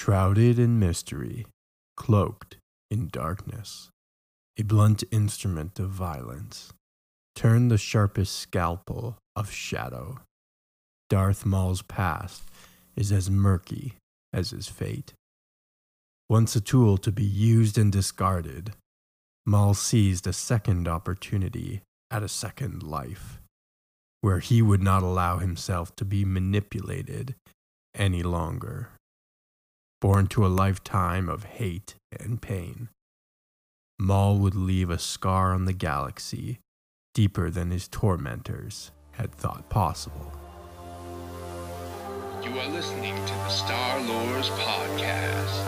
Shrouded in mystery, cloaked in darkness, a blunt instrument of violence, turn the sharpest scalpel of shadow. Darth Maul's past is as murky as his fate. Once a tool to be used and discarded, Maul seized a second opportunity at a second life, where he would not allow himself to be manipulated any longer. Born to a lifetime of hate and pain, Maul would leave a scar on the galaxy deeper than his tormentors had thought possible. You are listening to the Star Lores Podcast.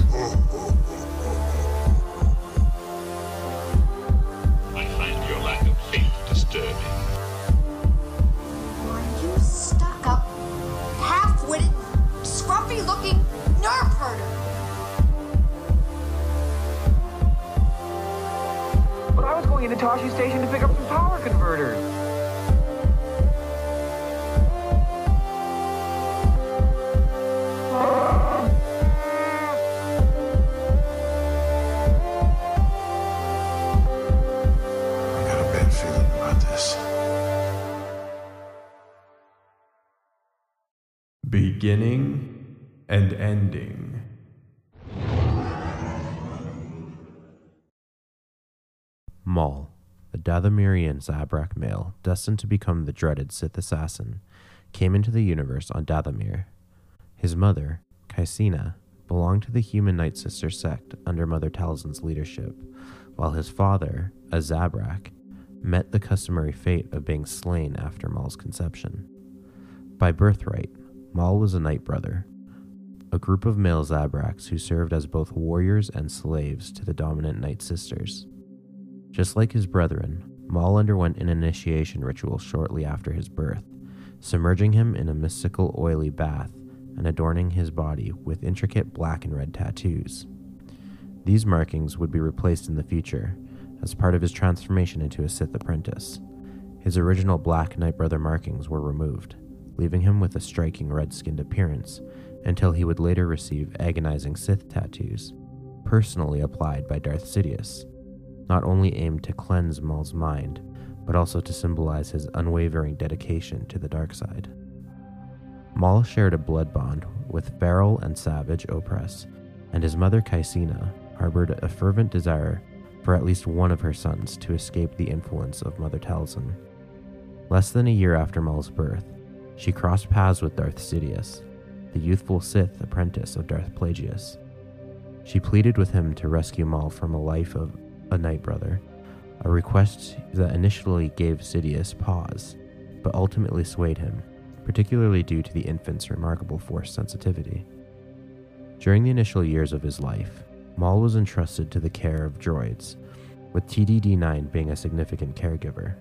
I find your lack of faith disturbing. Are you stuck up, half witted, scruffy looking nerf herder? But I was going into Tosche Station to pick up some power converters. I got a bad feeling about this. Beginning and ending. Maul, the Dathomirian Zabrak male destined to become the dreaded Sith assassin, came into the universe on Dathomir. His mother, Kycina, belonged to the human Night Sister sect under Mother Talzin's leadership, while his father, a Zabrak, met the customary fate of being slain after Maul's conception. By birthright, Maul was a Night Brother, a group of male Zabraks who served as both warriors and slaves to the dominant Night Sisters. Just like his brethren, Maul underwent an initiation ritual shortly after his birth, submerging him in a mystical oily bath and adorning his body with intricate black and red tattoos. These markings would be replaced in the future as part of his transformation into a Sith apprentice. His original black Night Brother markings were removed, leaving him with a striking red skinned appearance until he would later receive agonizing Sith tattoos, personally applied by Darth Sidious not only aimed to cleanse Maul's mind, but also to symbolize his unwavering dedication to the dark side. Maul shared a blood bond with feral and savage Opress, and his mother Kycina harbored a fervent desire for at least one of her sons to escape the influence of Mother Talzin. Less than a year after Maul's birth, she crossed paths with Darth Sidious, the youthful Sith apprentice of Darth Plagueis. She pleaded with him to rescue Maul from a life of a Night Brother, a request that initially gave Sidious pause, but ultimately swayed him, particularly due to the infant's remarkable force sensitivity. During the initial years of his life, Maul was entrusted to the care of droids, with TDD 9 being a significant caregiver,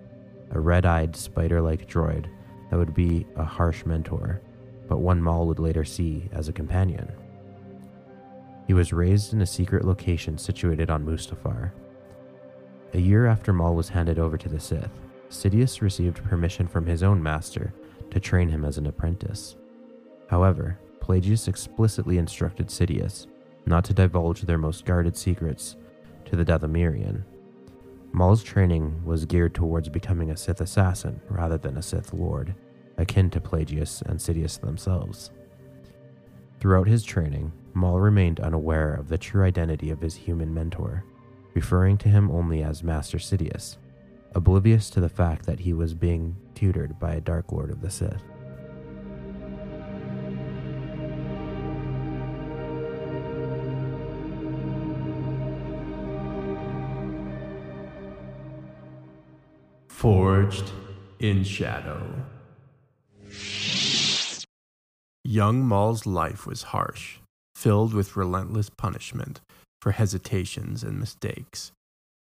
a red eyed, spider like droid that would be a harsh mentor, but one Maul would later see as a companion. He was raised in a secret location situated on Mustafar. A year after Maul was handed over to the Sith, Sidious received permission from his own master to train him as an apprentice. However, Plagueis explicitly instructed Sidious not to divulge their most guarded secrets to the Dathomirian. Maul's training was geared towards becoming a Sith assassin rather than a Sith Lord, akin to Plagueis and Sidious themselves. Throughout his training, Maul remained unaware of the true identity of his human mentor, referring to him only as Master Sidious, oblivious to the fact that he was being tutored by a Dark Lord of the Sith. Forged in Shadow. Young Maul's life was harsh, filled with relentless punishment for hesitations and mistakes,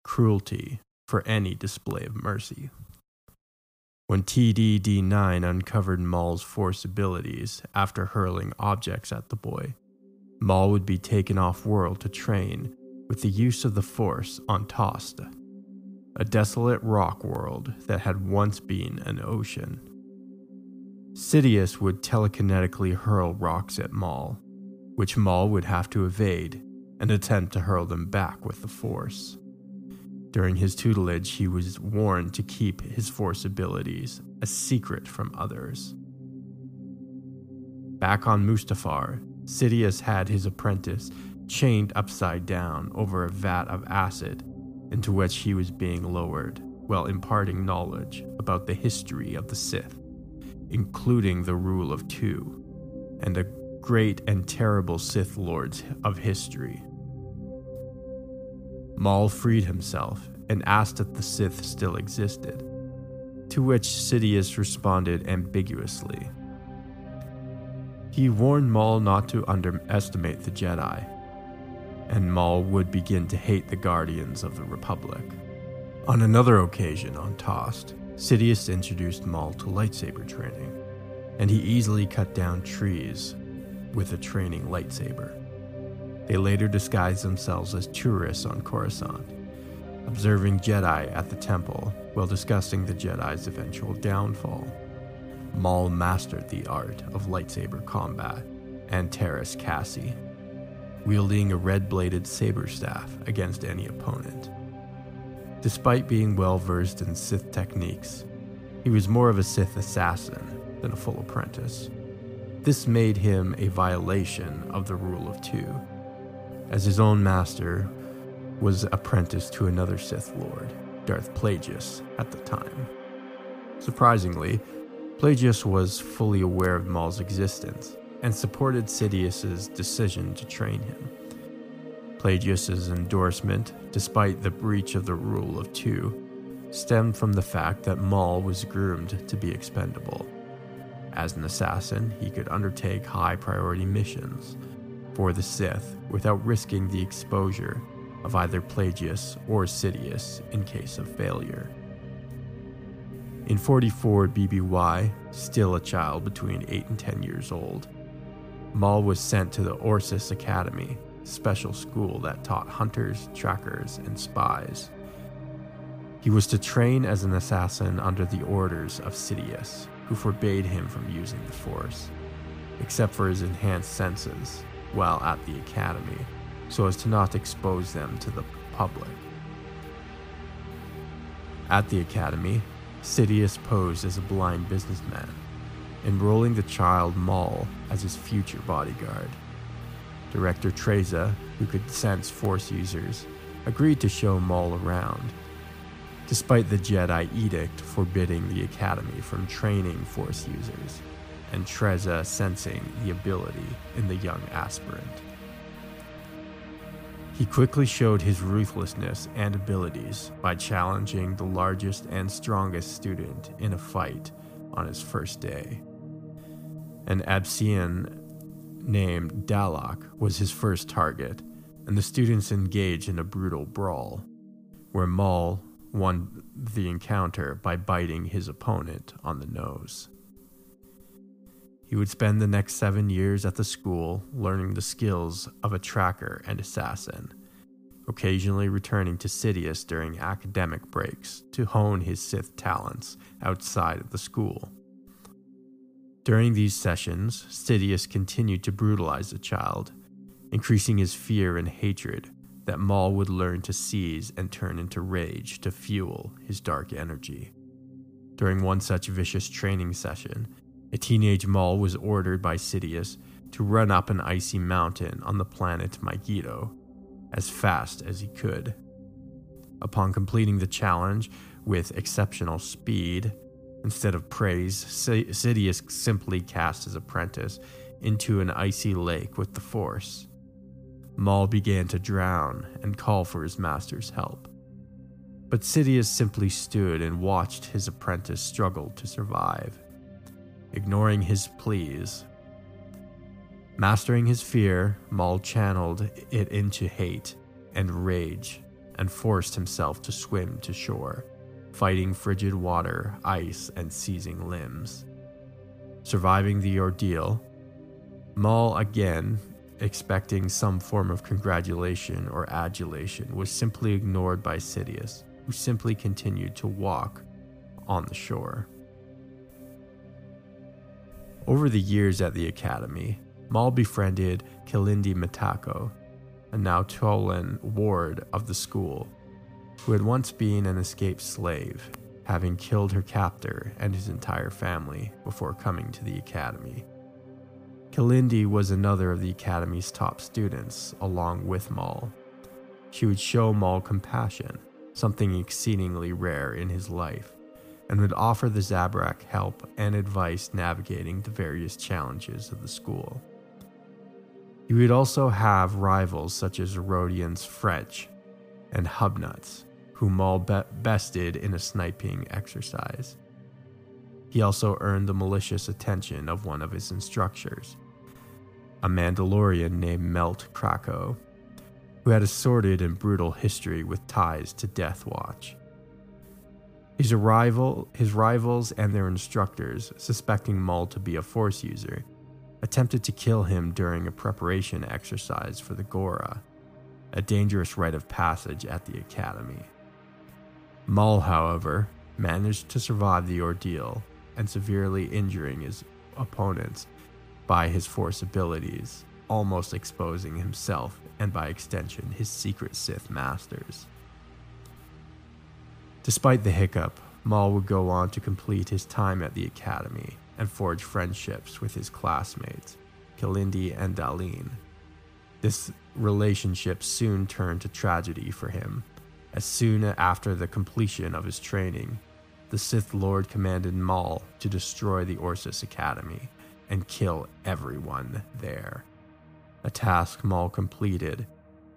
cruelty for any display of mercy. When TDD 9 uncovered Maul's force abilities after hurling objects at the boy, Maul would be taken off world to train with the use of the Force on Tosta, a desolate rock world that had once been an ocean. Sidious would telekinetically hurl rocks at Maul, which Maul would have to evade and attempt to hurl them back with the Force. During his tutelage, he was warned to keep his Force abilities a secret from others. Back on Mustafar, Sidious had his apprentice chained upside down over a vat of acid into which he was being lowered while imparting knowledge about the history of the Sith, including the rule of two and the great and terrible Sith lords of history. Maul freed himself and asked if the Sith still existed, to which Sidious responded ambiguously. He warned Maul not to underestimate the Jedi, and Maul would begin to hate the Guardians of the Republic. On another occasion on Tost, Sidious introduced Maul to lightsaber training, and he easily cut down trees with a training lightsaber. They later disguised themselves as tourists on Coruscant, observing Jedi at the temple while discussing the Jedi's eventual downfall. Maul mastered the art of lightsaber combat and Teräs Käsi, wielding a red bladed saber staff against any opponent. Despite being well versed in Sith techniques, he was more of a Sith assassin than a full apprentice. This made him a violation of the rule of two, as his own master was apprenticed to another Sith Lord, Darth Plagueis, at the time. Surprisingly, Plagueis was fully aware of Maul's existence and supported Sidious's decision to train him. Plagueis's endorsement, despite the breach of the rule of two, stemmed from the fact that Maul was groomed to be expendable. As an assassin, he could undertake high priority missions for the Sith without risking the exposure of either Plagueis or Sidious in case of failure. In 44 BBY, still a child between 8 and 10 years old, Maul was sent to the Orsis Academy, special school that taught hunters, trackers, and spies. He was to train as an assassin under the orders of Sidious, who forbade him from using the Force, except for his enhanced senses, while at the academy, so as to not expose them to the public. At the academy, Sidious posed as a blind businessman, enrolling the child Maul as his future bodyguard. Director Treza, who could sense Force users, agreed to show Maul around, despite the Jedi edict forbidding the Academy from training Force users, and Treza sensing the ability in the young aspirant. He quickly showed his ruthlessness and abilities by challenging the largest and strongest student in a fight on his first day. An Abyssin named Dalak was his first target, and the students engage in a brutal brawl, where Maul won the encounter by biting his opponent on the nose. He would spend the next seven years at the school learning the skills of a tracker and assassin, occasionally returning to Sidious during academic breaks to hone his Sith talents outside of the school. During these sessions, Sidious continued to brutalize the child, increasing his fear and hatred that Maul would learn to seize and turn into rage to fuel his dark energy. During one such vicious training session, a teenage Maul was ordered by Sidious to run up an icy mountain on the planet Mygeeto as fast as he could. Upon completing the challenge with exceptional speed, instead of praise, Sidious simply cast his apprentice into an icy lake with the Force. Maul began to drown and call for his master's help. But Sidious simply stood and watched his apprentice struggle to survive ignoring his pleas. Mastering his fear, Maul channeled it into hate and rage and forced himself to swim to shore, fighting frigid water, ice, and seizing limbs. Surviving the ordeal, Maul again, expecting some form of congratulation or adulation, was simply ignored by Sidious, who simply continued to walk on the shore. Over the years at the Academy, Maul befriended Kalindi Mitako, a now Tolan ward of the school, who had once been an escaped slave, having killed her captor and his entire family before coming to the academy. Kalindi was another of the academy's top students, along with Maul. She would show Maul compassion, something exceedingly rare in his life, and would offer the Zabrak help and advice navigating the various challenges of the school. He would also have rivals such as Rodian's French and Hubnuts, whom Maul be- bested in a sniping exercise. He also earned the malicious attention of one of his instructors, a Mandalorian named Melt Krakow, who had a sordid and brutal history with ties to Death Watch. His, arrival, his rivals and their instructors, suspecting Maul to be a Force user, attempted to kill him during a preparation exercise for the Gora, a dangerous rite of passage at the Academy. Maul, however, managed to survive the ordeal and severely injuring his opponents by his Force abilities, almost exposing himself and by extension his secret Sith masters. Despite the hiccup, Maul would go on to complete his time at the Academy and forge friendships with his classmates, Kalindi and Daleen. This relationship soon turned to tragedy for him, as soon after the completion of his training, the Sith Lord commanded Maul to destroy the Orsis Academy and kill everyone there. A task Maul completed,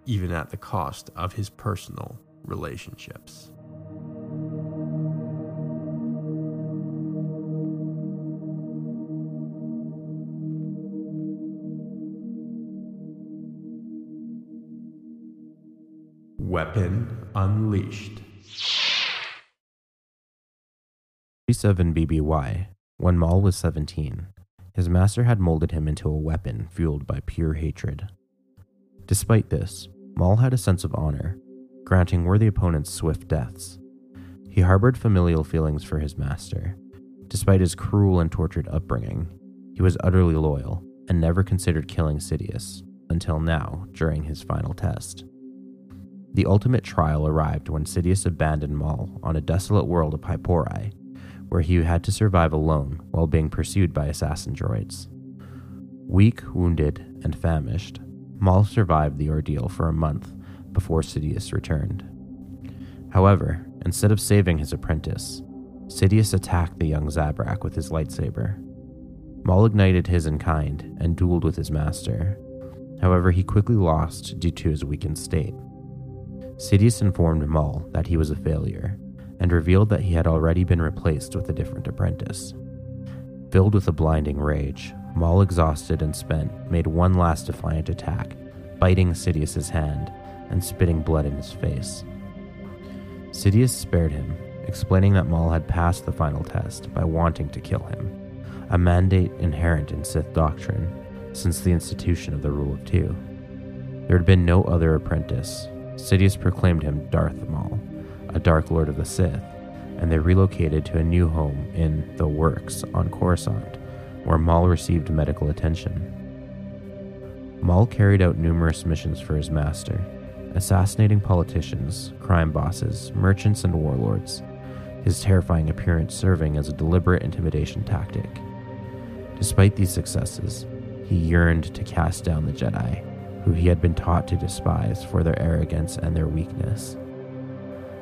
even at the cost of his personal relationships. Weapon Unleashed. 37 BBY, when Maul was 17, his master had molded him into a weapon fueled by pure hatred. Despite this, Maul had a sense of honor, granting worthy opponents swift deaths. He harbored familial feelings for his master. Despite his cruel and tortured upbringing, he was utterly loyal and never considered killing Sidious until now during his final test. The ultimate trial arrived when Sidious abandoned Maul on a desolate world of Hypori, where he had to survive alone while being pursued by assassin droids. Weak, wounded, and famished, Maul survived the ordeal for a month before Sidious returned. However, instead of saving his apprentice, Sidious attacked the young Zabrak with his lightsaber. Maul ignited his in kind and dueled with his master. However, he quickly lost due to his weakened state. Sidious informed Maul that he was a failure and revealed that he had already been replaced with a different apprentice. Filled with a blinding rage, Maul, exhausted and spent, made one last defiant attack, biting Sidious's hand and spitting blood in his face. Sidious spared him, explaining that Maul had passed the final test by wanting to kill him, a mandate inherent in Sith doctrine since the institution of the Rule of Two. There had been no other apprentice, Sidious proclaimed him Darth Maul, a Dark Lord of the Sith, and they relocated to a new home in the Works on Coruscant, where Maul received medical attention. Maul carried out numerous missions for his master, assassinating politicians, crime bosses, merchants, and warlords, his terrifying appearance serving as a deliberate intimidation tactic. Despite these successes, he yearned to cast down the Jedi, who he had been taught to despise for their arrogance and their weakness.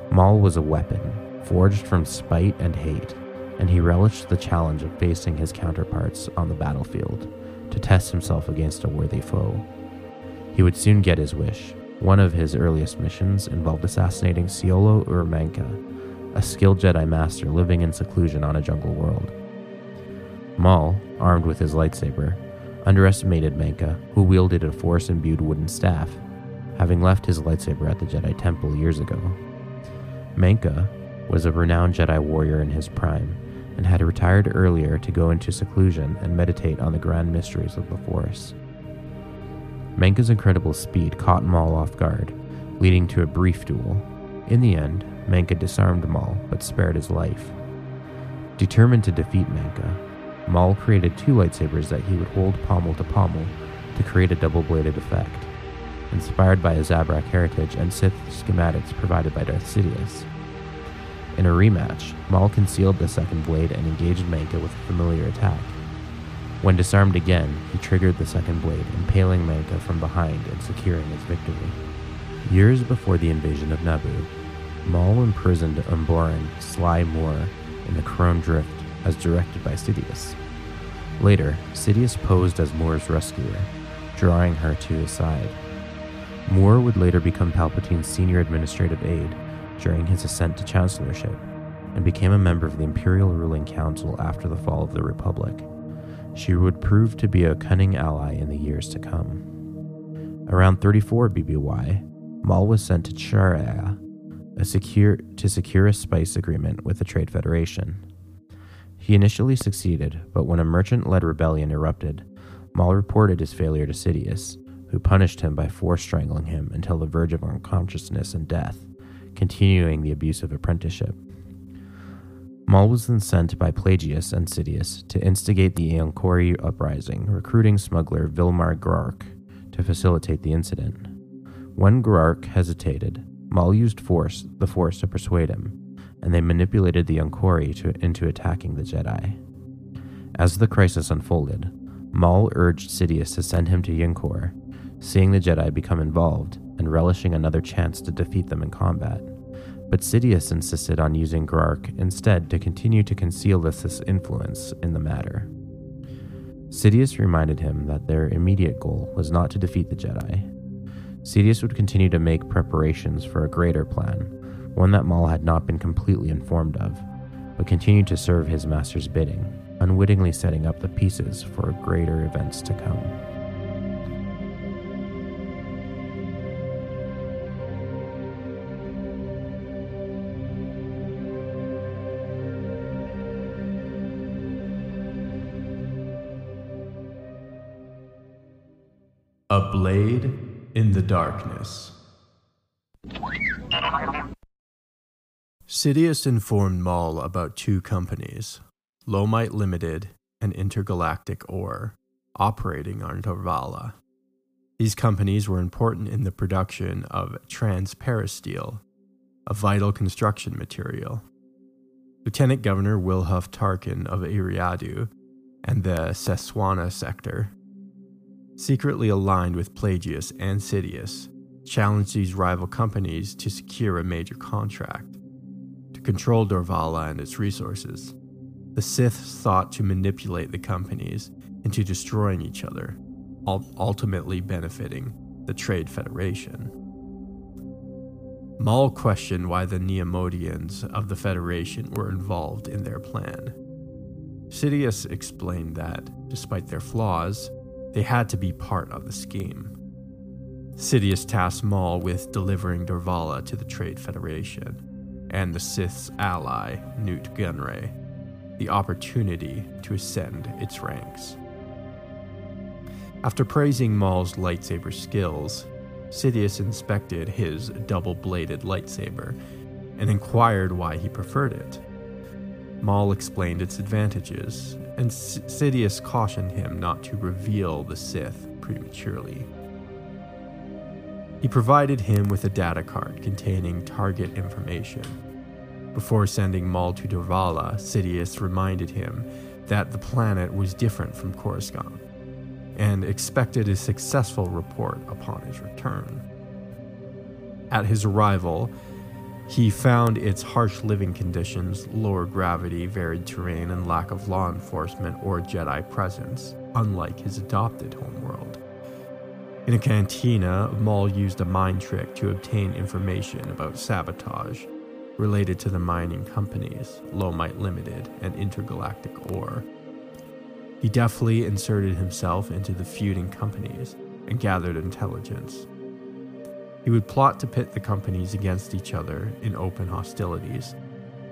Maul was a weapon, forged from spite and hate, and he relished the challenge of facing his counterparts on the battlefield to test himself against a worthy foe. He would soon get his wish. One of his earliest missions involved assassinating Siolo Urmenka, a skilled Jedi master living in seclusion on a jungle world. Maul, armed with his lightsaber, underestimated Menka, who wielded a force imbued wooden staff, having left his lightsaber at the Jedi Temple years ago. Menka was a renowned Jedi warrior in his prime and had retired earlier to go into seclusion and meditate on the grand mysteries of the Force. Menka's incredible speed caught Maul off guard, leading to a brief duel. In the end, Menka disarmed Maul but spared his life. Determined to defeat Menka, Maul created two lightsabers that he would hold pommel to pommel to create a double bladed effect, inspired by his Zabrak heritage and Sith schematics provided by Darth Sidious. In a rematch, Maul concealed the second blade and engaged Manka with a familiar attack. When disarmed again, he triggered the second blade, impaling Manka from behind and securing his victory. Years before the invasion of Naboo, Maul imprisoned Umbaran Sly Moore in the Chrome Drift as directed by Sidious. Later, Sidious posed as Moore's rescuer, drawing her to his side. Moore would later become Palpatine's senior administrative aide during his ascent to chancellorship and became a member of the Imperial Ruling Council after the fall of the Republic. She would prove to be a cunning ally in the years to come. Around 34 BBY, Maul was sent to Chiraya a secure, to secure a spice agreement with the Trade Federation. He initially succeeded, but when a merchant led rebellion erupted, Maul reported his failure to Sidious, who punished him by force strangling him until the verge of unconsciousness and death, continuing the abusive apprenticeship. Maul was then sent by Plagueis and Sidious to instigate the Yinchorri uprising, recruiting smuggler Vilmar Grark to facilitate the incident. When Grark hesitated, Maul used force, the Force to persuade him, and they manipulated the Yinchorri to, into attacking the Jedi. As the crisis unfolded, Maul urged Sidious to send him to Yinchorr, seeing the Jedi become involved and relishing another chance to defeat them in combat. But Sidious insisted on using Grark instead to continue to conceal this influence in the matter. Sidious reminded him that their immediate goal was not to defeat the Jedi. Sidious would continue to make preparations for a greater plan, one that Maul had not been completely informed of, but continued to serve his master's bidding, unwittingly setting up the pieces for greater events to come. A Blade in the Darkness. Sidious informed Maul about two companies, Lomite Limited and Intergalactic Ore, operating on Dorvalla. These companies were important in the production of transparasteel, a vital construction material. Lieutenant Governor Wilhuff Tarkin of Eriadu and the Seswenna sector secretly aligned with Plagueis and Sidious, challenged these rival companies to secure a major contract. Control Dorvalla and its resources, the Sith sought to manipulate the companies into destroying each other, ultimately benefiting the Trade Federation. Maul questioned why the Neimoidians of the Federation were involved in their plan. Sidious explained that, despite their flaws, they had to be part of the scheme. Sidious tasked Maul with delivering Dorvalla to the Trade Federation and the Sith's ally, Nute Gunray, the opportunity to ascend its ranks. After praising Maul's lightsaber skills, Sidious inspected his double bladed lightsaber and inquired why he preferred it. Maul explained its advantages, and Sidious cautioned him not to reveal the Sith prematurely. He provided him with a data card containing target information. Before sending Maul to Dorvalla, Sidious reminded him that the planet was different from Coruscant and expected a successful report upon his return. At his arrival, he found its harsh living conditions, lower gravity, varied terrain, and lack of law enforcement or Jedi presence, unlike his adopted homeworld. In a cantina, Maul used a mind trick to obtain information about sabotage related to the mining companies, Lomite Limited and Intergalactic Ore. He deftly inserted himself into the feuding companies and gathered intelligence. He would plot to pit the companies against each other in open hostilities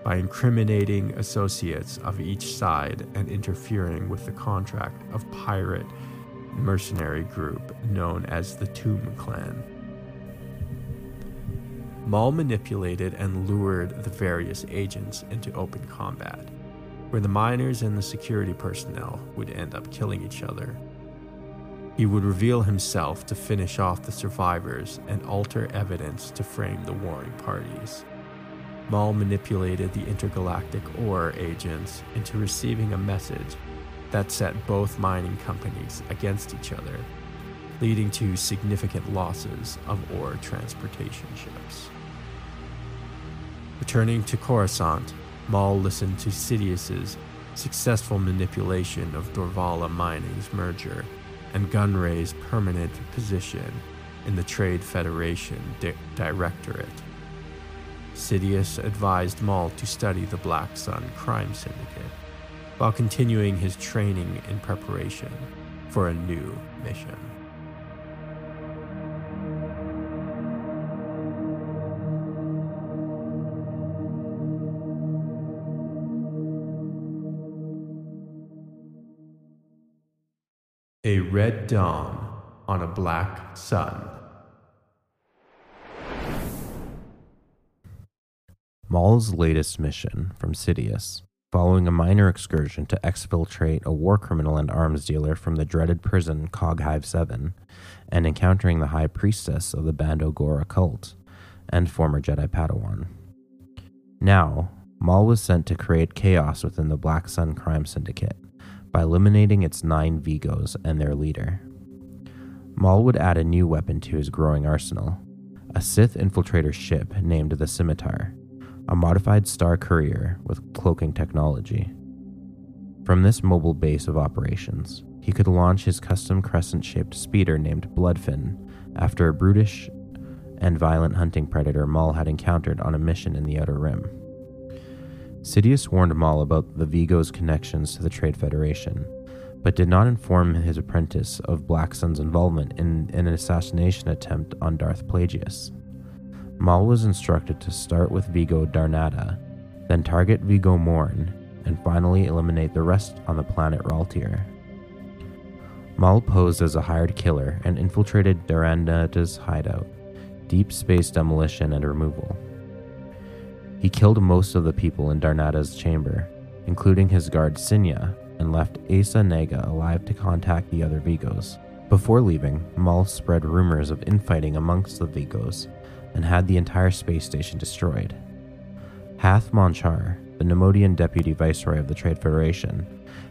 by incriminating associates of each side and interfering with the contract of pirate mercenary group known as the Tomb Clan. Maul manipulated and lured the various agents into open combat, where the miners and the security personnel would end up killing each other. He would reveal himself to finish off the survivors and alter evidence to frame the warring parties. Maul manipulated the intergalactic ore agents into receiving a message that set both mining companies against each other, leading to significant losses of ore transportation ships. Returning to Coruscant, Maul listened to Sidious's successful manipulation of Dorvalla Mining's merger and Gunray's permanent position in the Trade Federation Di- Directorate. Sidious advised Maul to study the Black Sun crime syndicate while continuing his training in preparation for a new mission. Red dawn on a black sun. Maul's latest mission from Sidious, following a minor excursion to exfiltrate a war criminal and arms dealer from the dreaded prison Coghive 7, and encountering the high priestess of the Bando Gora cult, and former Jedi Padawan. Now, Maul was sent to create chaos within the Black Sun crime syndicate by eliminating its nine Vigos and their leader. Maul would add a new weapon to his growing arsenal a Sith infiltrator ship named the Scimitar, a modified star courier with cloaking technology. From this mobile base of operations, he could launch his custom crescent shaped speeder named Bloodfin after a brutish and violent hunting predator Maul had encountered on a mission in the Outer Rim. Sidious warned Maul about the Vigo's connections to the Trade Federation, but did not inform his apprentice of Black Sun's involvement in, in an assassination attempt on Darth Plagueis. Maul was instructed to start with Vigo Darnata, then target Vigo Morn, and finally eliminate the rest on the planet Ralltiir. Maul posed as a hired killer and infiltrated Darnata's hideout, deep space demolition and removal. He killed most of the people in Darnata's chamber, including his guard Sinya, and left Asa Nega alive to contact the other Vigos. Before leaving, Maul spread rumors of infighting amongst the Vigos and had the entire space station destroyed. Hath Monchar, the Neimoidian deputy viceroy of the Trade Federation,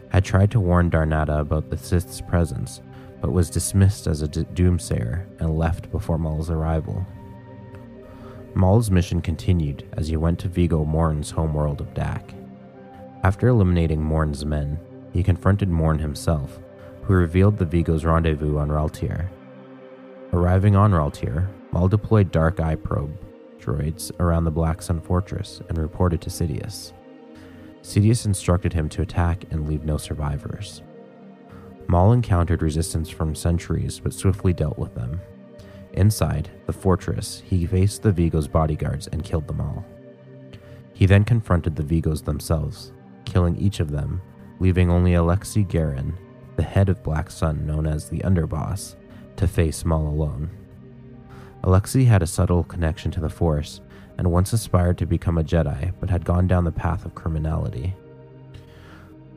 had tried to warn Darnata about the Sith's presence, but was dismissed as a d- doomsayer and left before Maul's arrival. Maul's mission continued as he went to Vigo Morn's homeworld of Dak. After eliminating Morn's men, he confronted Morn himself, who revealed the Vigo's rendezvous on Ralltiir. Arriving on Ralltiir, Maul deployed Dark Eye probe droids around the Black Sun Fortress and reported to Sidious. Sidious instructed him to attack and leave no survivors. Maul encountered resistance from sentries but swiftly dealt with them. Inside the fortress, he faced the Vigos bodyguards and killed them all. He then confronted the Vigos themselves, killing each of them, leaving only Alexei Garyn, the head of Black Sun known as the Underboss, to face Maul alone. Alexei had a subtle connection to the Force and once aspired to become a Jedi, but had gone down the path of criminality.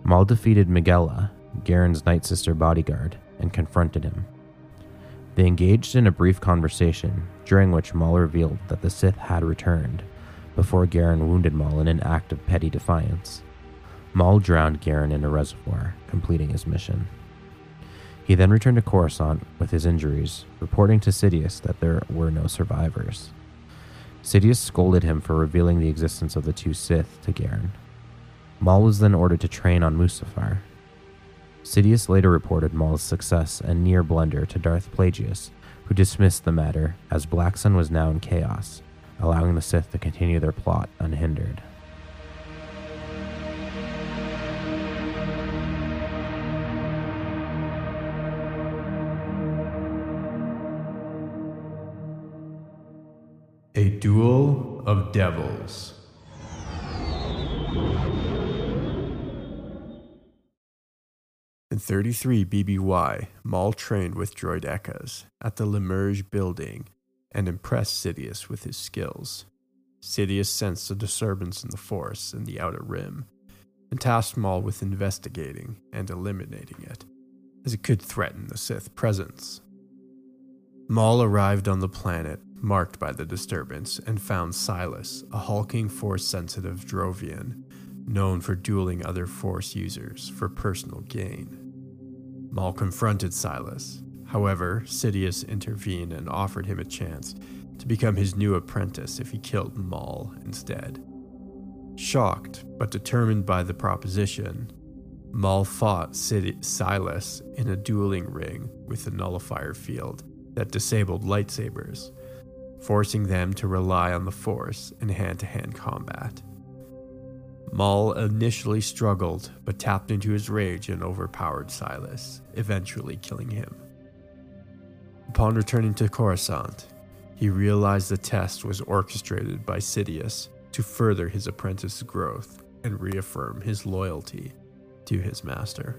Maul defeated Mighella, Garyn's Night Sister bodyguard, and confronted him. They engaged in a brief conversation, during which Maul revealed that the Sith had returned, before Garyn wounded Maul in an act of petty defiance. Maul drowned Garyn in a reservoir, completing his mission. He then returned to Coruscant with his injuries, reporting to Sidious that there were no survivors. Sidious scolded him for revealing the existence of the two Sith to Garyn. Maul was then ordered to train on Mustafar. Sidious later reported Maul's success and near blunder to Darth Plagueis, who dismissed the matter as Black Sun was now in chaos, allowing the Sith to continue their plot unhindered. A Duel of Devils. In 33 BBY, Maul trained with droidekas at the LiMerge building and impressed Sidious with his skills. Sidious sensed a disturbance in the Force in the Outer Rim and tasked Maul with investigating and eliminating it. as it could threaten the Sith presence. Maul arrived on the planet marked by the disturbance and found Silas, a hulking force sensitive Drovian, known for dueling other force users for personal gain. Maul confronted Silas. However, Sidious intervened and offered him a chance to become his new apprentice if he killed Maul instead. Shocked but determined by the proposition, Maul fought Sid- Silas in a dueling ring with a nullifier field that disabled lightsabers, forcing them to rely on the Force in hand to hand combat. Maul initially struggled, but tapped into his rage and overpowered Silas, eventually killing him. Upon returning to Coruscant, he realized the test was orchestrated by Sidious to further his apprentice's growth and reaffirm his loyalty to his master.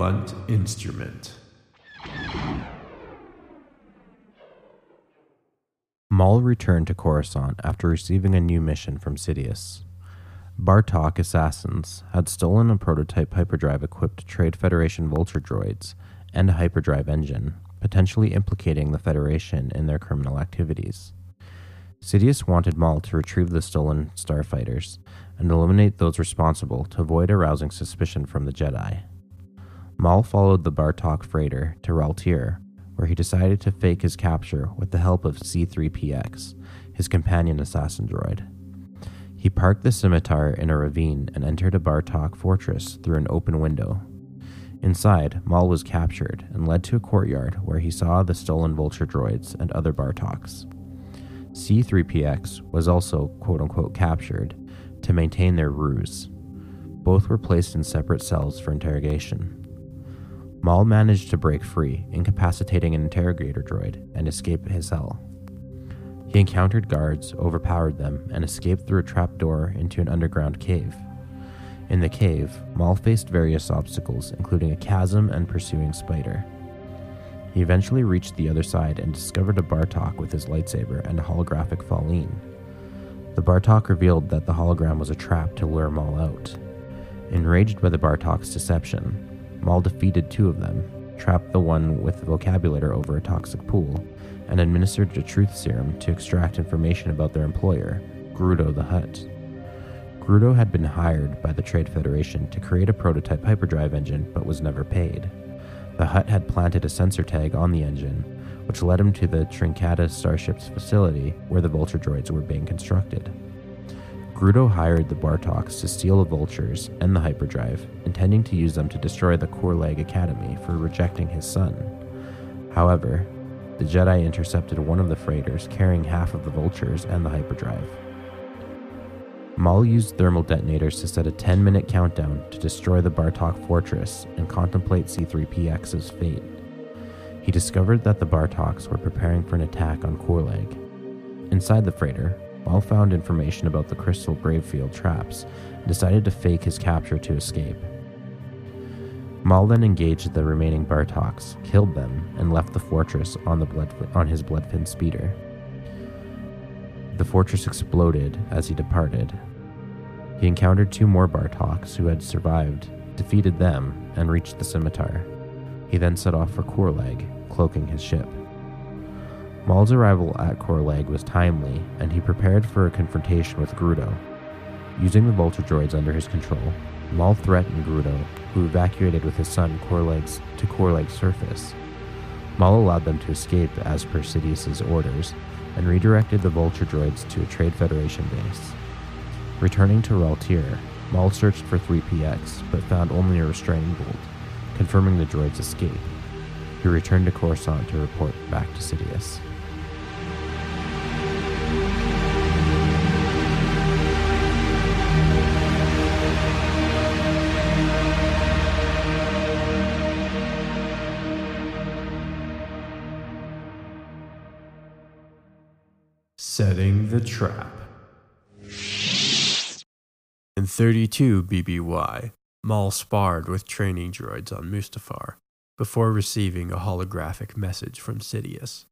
Blunt instrument. Maul returned to Coruscant after receiving a new mission from Sidious. Bartok assassins had stolen a prototype hyperdrive equipped Trade Federation Vulture droids and a hyperdrive engine, potentially implicating the Federation in their criminal activities. Sidious wanted Maul to retrieve the stolen starfighters and eliminate those responsible to avoid arousing suspicion from the Jedi. Maul followed the Bartok freighter to Ralltiir, where he decided to fake his capture with the help of C3PX, his companion assassin droid. He parked the scimitar in a ravine and entered a Bartok fortress through an open window. Inside, Maul was captured and led to a courtyard where he saw the stolen vulture droids and other Bartoks. C3PX was also quote unquote captured to maintain their ruse. Both were placed in separate cells for interrogation. Maul managed to break free, incapacitating an interrogator droid, and escape his cell. He encountered guards, overpowered them, and escaped through a trapdoor into an underground cave. In the cave, Maul faced various obstacles, including a chasm and pursuing spider. He eventually reached the other side and discovered a Bartok with his lightsaber and a holographic Falleen. The Bartok revealed that the hologram was a trap to lure Maul out. Enraged by the Bartok's deception, Maul defeated two of them, trapped the one with the vocabulator over a toxic pool, and administered a truth serum to extract information about their employer, Grudo the Hutt. Grudo had been hired by the Trade Federation to create a prototype hyperdrive engine but was never paid. The Hutt had planted a sensor tag on the engine, which led him to the Trincata Starship's facility where the Vulture droids were being constructed. Grudo hired the Bartoks to steal the Vultures and the hyperdrive, intending to use them to destroy the Korleg Academy for rejecting his son. However, the Jedi intercepted one of the freighters carrying half of the Vultures and the hyperdrive. Maul used thermal detonators to set a 10 minute countdown to destroy the Bartok fortress and contemplate C3PX's fate. He discovered that the Bartoks were preparing for an attack on Korleg. Inside the freighter, Maul found information about the crystal gravefield traps and decided to fake his capture to escape. Maul then engaged the remaining Bartoks, killed them, and left the fortress on, the blood, on his bloodfin speeder. The fortress exploded as he departed. He encountered two more Bartoks who had survived, defeated them, and reached the scimitar. He then set off for Korleg, cloaking his ship. Maul's arrival at Korleg was timely, and he prepared for a confrontation with Grudo. Using the Vulture droids under his control, Maul threatened Grudo, who evacuated with his son Korleg's, to Korleg's surface. Maul allowed them to escape as per Sidious's orders, and redirected the Vulture droids to a Trade Federation base. Returning to Ralltiir, Maul searched for 3PX, but found only a restraining bolt, confirming the droid's escape. He returned to Coruscant to report back to Sidious. Setting the trap. In 32 BBY, Maul sparred with training droids on Mustafar before receiving a holographic message from Sidious.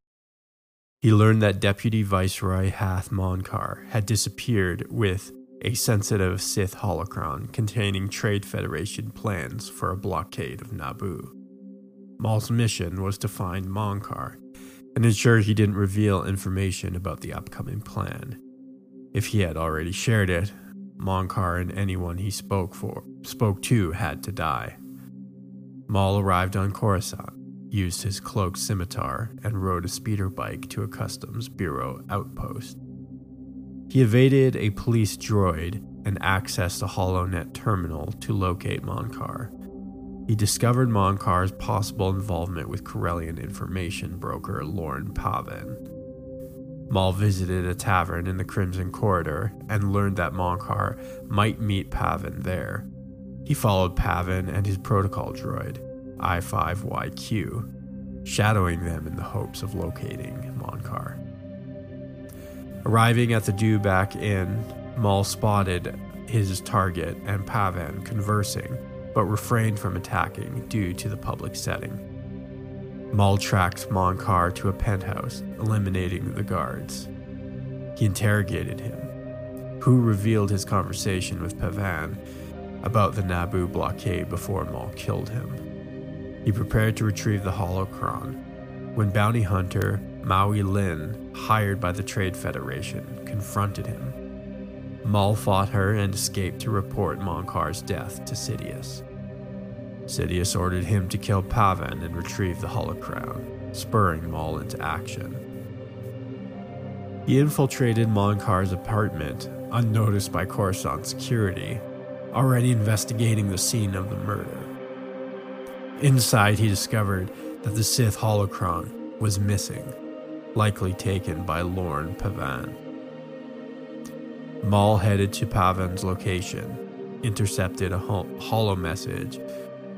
He learned that Deputy Viceroy Hath Monchar had disappeared with a sensitive Sith holocron containing Trade Federation plans for a blockade of Naboo. Maul's mission was to find Monchar and ensure he didn't reveal information about the upcoming plan. If he had already shared it, Monchar and anyone he spoke for spoke to had to die. Maul arrived on Coruscant, used his cloaked scimitar, and rode a speeder bike to a customs bureau outpost. He evaded a police droid and accessed a HoloNet terminal to locate Monchar. He discovered Monchar's possible involvement with Corellian information broker Lorn Pavan. Maul visited a tavern in the Crimson Corridor and learned that Monchar might meet Pavan there. He followed Pavan and his protocol droid, I5YQ, shadowing them in the hopes of locating Monchar. Arriving at the Dewback Inn, Maul spotted his target and Pavan conversing, but refrained from attacking due to the public setting. Maul tracked Monchar to a penthouse, eliminating the guards. He interrogated him, who revealed his conversation with Pavan about the Naboo blockade before Maul killed him. He prepared to retrieve the holocron when bounty hunter Maui Lin, hired by the Trade Federation, confronted him. Maul fought her and escaped to report Monchar's death to Sidious. Sidious ordered him to kill Pavan and retrieve the holocron, spurring Maul into action. He infiltrated Monchar's apartment, unnoticed by Coruscant security, already investigating the scene of the murder. Inside, he discovered that the Sith holocron was missing likely taken by Lorn Pavan. Maul headed to Pavan's location, intercepted a holo message